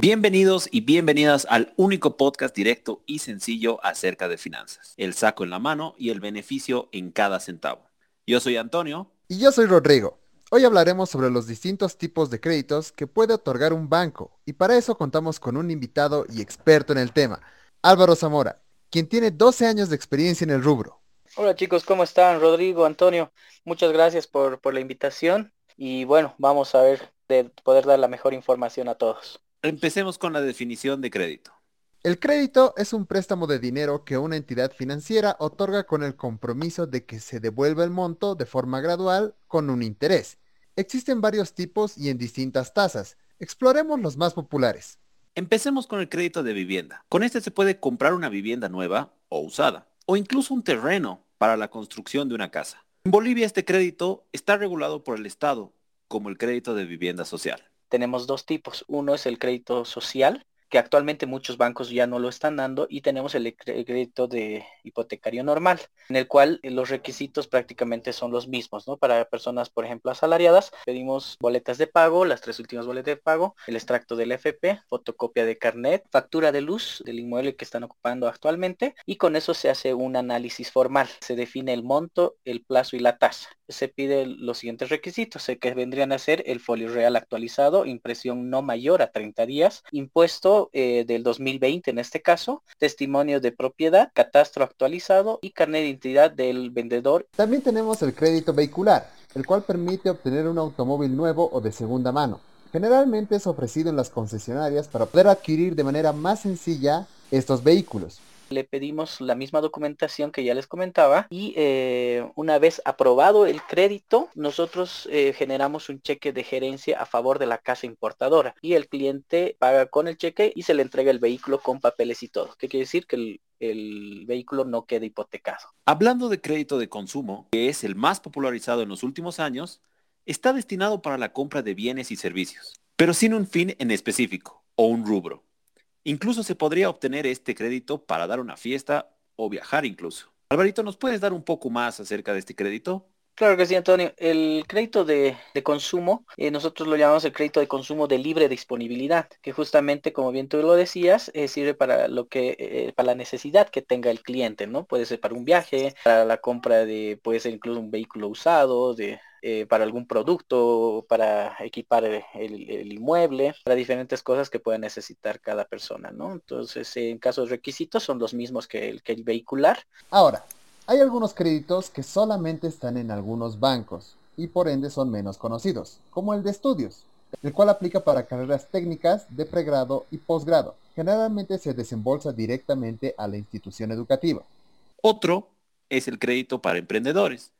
Bienvenidos y bienvenidas al único podcast directo y sencillo acerca de finanzas. El saco en la mano y el beneficio en cada centavo. Yo soy Antonio. Y yo soy Rodrigo. Hoy hablaremos sobre los distintos tipos de créditos que puede otorgar un banco y para eso contamos con un invitado y experto en el tema, Álvaro Zamora, quien tiene 12 años de experiencia en el rubro. Hola chicos, ¿cómo están? Rodrigo, Antonio, muchas gracias por, por la invitación y bueno, vamos a ver de poder dar la mejor información a todos. Empecemos con la definición de crédito. El crédito es un préstamo de dinero que una entidad financiera otorga con el compromiso de que se devuelva el monto de forma gradual con un interés. Existen varios tipos y en distintas tasas. Exploremos los más populares. Empecemos con el crédito de vivienda. Con este se puede comprar una vivienda nueva o usada, o incluso un terreno para la construcción de una casa. En Bolivia este crédito está regulado por el Estado como el crédito de vivienda social. Tenemos dos tipos. Uno es el crédito social, que actualmente muchos bancos ya no lo están dando y tenemos el crédito de hipotecario normal, en el cual eh, los requisitos prácticamente son los mismos, ¿no? Para personas, por ejemplo, asalariadas, pedimos boletas de pago, las tres últimas boletas de pago, el extracto del FP, fotocopia de carnet, factura de luz del inmueble que están ocupando actualmente y con eso se hace un análisis formal. Se define el monto, el plazo y la tasa. Se pide los siguientes requisitos, eh, que vendrían a ser el folio real actualizado, impresión no mayor a 30 días, impuesto eh, del 2020 en este caso, testimonio de propiedad, catastro actualizado y carnet de identidad del vendedor. También tenemos el crédito vehicular, el cual permite obtener un automóvil nuevo o de segunda mano. Generalmente es ofrecido en las concesionarias para poder adquirir de manera más sencilla estos vehículos le pedimos la misma documentación que ya les comentaba y eh, una vez aprobado el crédito, nosotros eh, generamos un cheque de gerencia a favor de la casa importadora y el cliente paga con el cheque y se le entrega el vehículo con papeles y todo. ¿Qué quiere decir? Que el, el vehículo no quede hipotecado. Hablando de crédito de consumo, que es el más popularizado en los últimos años, está destinado para la compra de bienes y servicios, pero sin un fin en específico o un rubro. Incluso se podría obtener este crédito para dar una fiesta o viajar incluso. Alvarito, ¿nos puedes dar un poco más acerca de este crédito? Claro que sí, Antonio. El crédito de, consumo, eh, nosotros lo llamamos el crédito de consumo de libre disponibilidad, que justamente, como bien tú lo decías, eh, sirve para lo que, eh, para la necesidad que tenga el cliente, ¿no? Puede ser para un viaje, para la compra de, puede ser incluso un vehículo usado, de, para algún producto, para equipar el, inmueble, para diferentes cosas que pueda necesitar cada persona, ¿no? Entonces, en casos requisitos son los mismos que el, que el vehicular. Ahora, hay algunos créditos que solamente están en algunos bancos y por ende son menos conocidos, como el de estudios, el cual aplica para carreras técnicas de pregrado y posgrado. Generalmente se desembolsa directamente a la institución educativa. Otro es el crédito para emprendedores,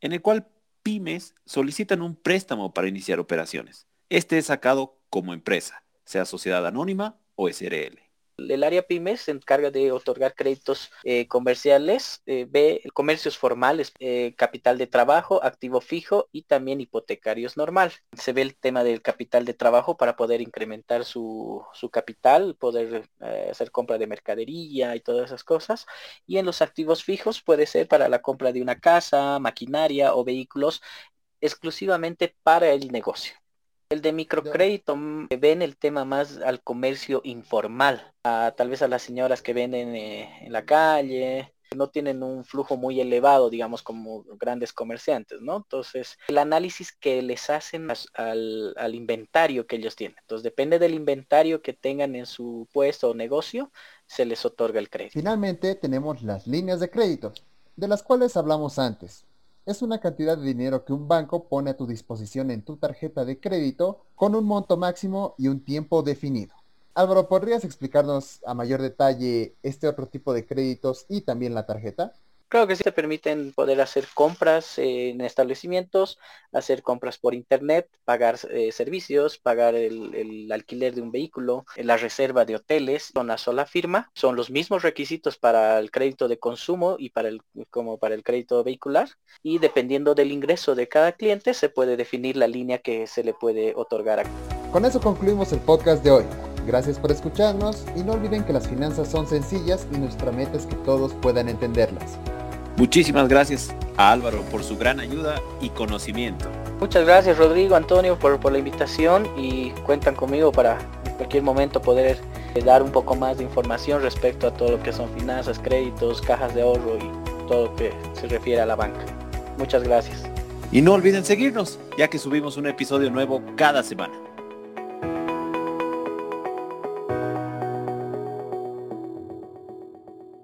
en el cual pymes solicitan un préstamo para iniciar operaciones. Este es sacado como empresa, sea sociedad anónima o SRL. El área pymes se encarga de otorgar créditos eh, comerciales, eh, B, comercios formales, eh, capital de trabajo, activo fijo y también hipotecarios normal. Se ve el tema del capital de trabajo para poder incrementar su, su capital, poder hacer compra de mercadería y todas esas cosas. Y en los activos fijos puede ser para la compra de una casa, maquinaria o vehículos exclusivamente para el negocio. El de microcrédito mm, ven el tema más al comercio informal, a, tal vez a las señoras que venden eh, en la calle, no tienen un flujo muy elevado, digamos, como grandes comerciantes, ¿no? Entonces, el análisis que les hacen al, al, inventario que ellos tienen. Entonces, depende del inventario que tengan en su puesto o negocio, se les otorga el crédito. Finalmente, tenemos las líneas de crédito, de las cuales hablamos antes es una cantidad de dinero que un banco pone a tu disposición en tu tarjeta de crédito con un monto máximo y un tiempo definido. Álvaro, ¿podrías explicarnos a mayor detalle este otro tipo de créditos y también la tarjeta? Claro que sí te permiten poder hacer compras en establecimientos, hacer compras por internet, pagar eh, servicios, pagar el, alquiler de un vehículo, la reserva de hoteles con una sola firma. Son los mismos requisitos para el crédito de consumo y para el como para el crédito vehicular. Y dependiendo del ingreso de cada cliente se puede definir la línea que se le puede otorgar. Con eso concluimos el podcast de hoy. Gracias por escucharnos y no olviden que las finanzas son sencillas y nuestra meta es que todos puedan entenderlas. Muchísimas gracias a Álvaro por su gran ayuda y conocimiento. Muchas gracias Rodrigo, Antonio por, por la invitación y cuentan conmigo para cualquier momento poder eh, dar un poco más de información respecto a todo lo que son finanzas, créditos, cajas de ahorro y todo lo que se refiere a la banca. Muchas gracias. Y no olviden seguirnos, ya que subimos un episodio nuevo cada semana.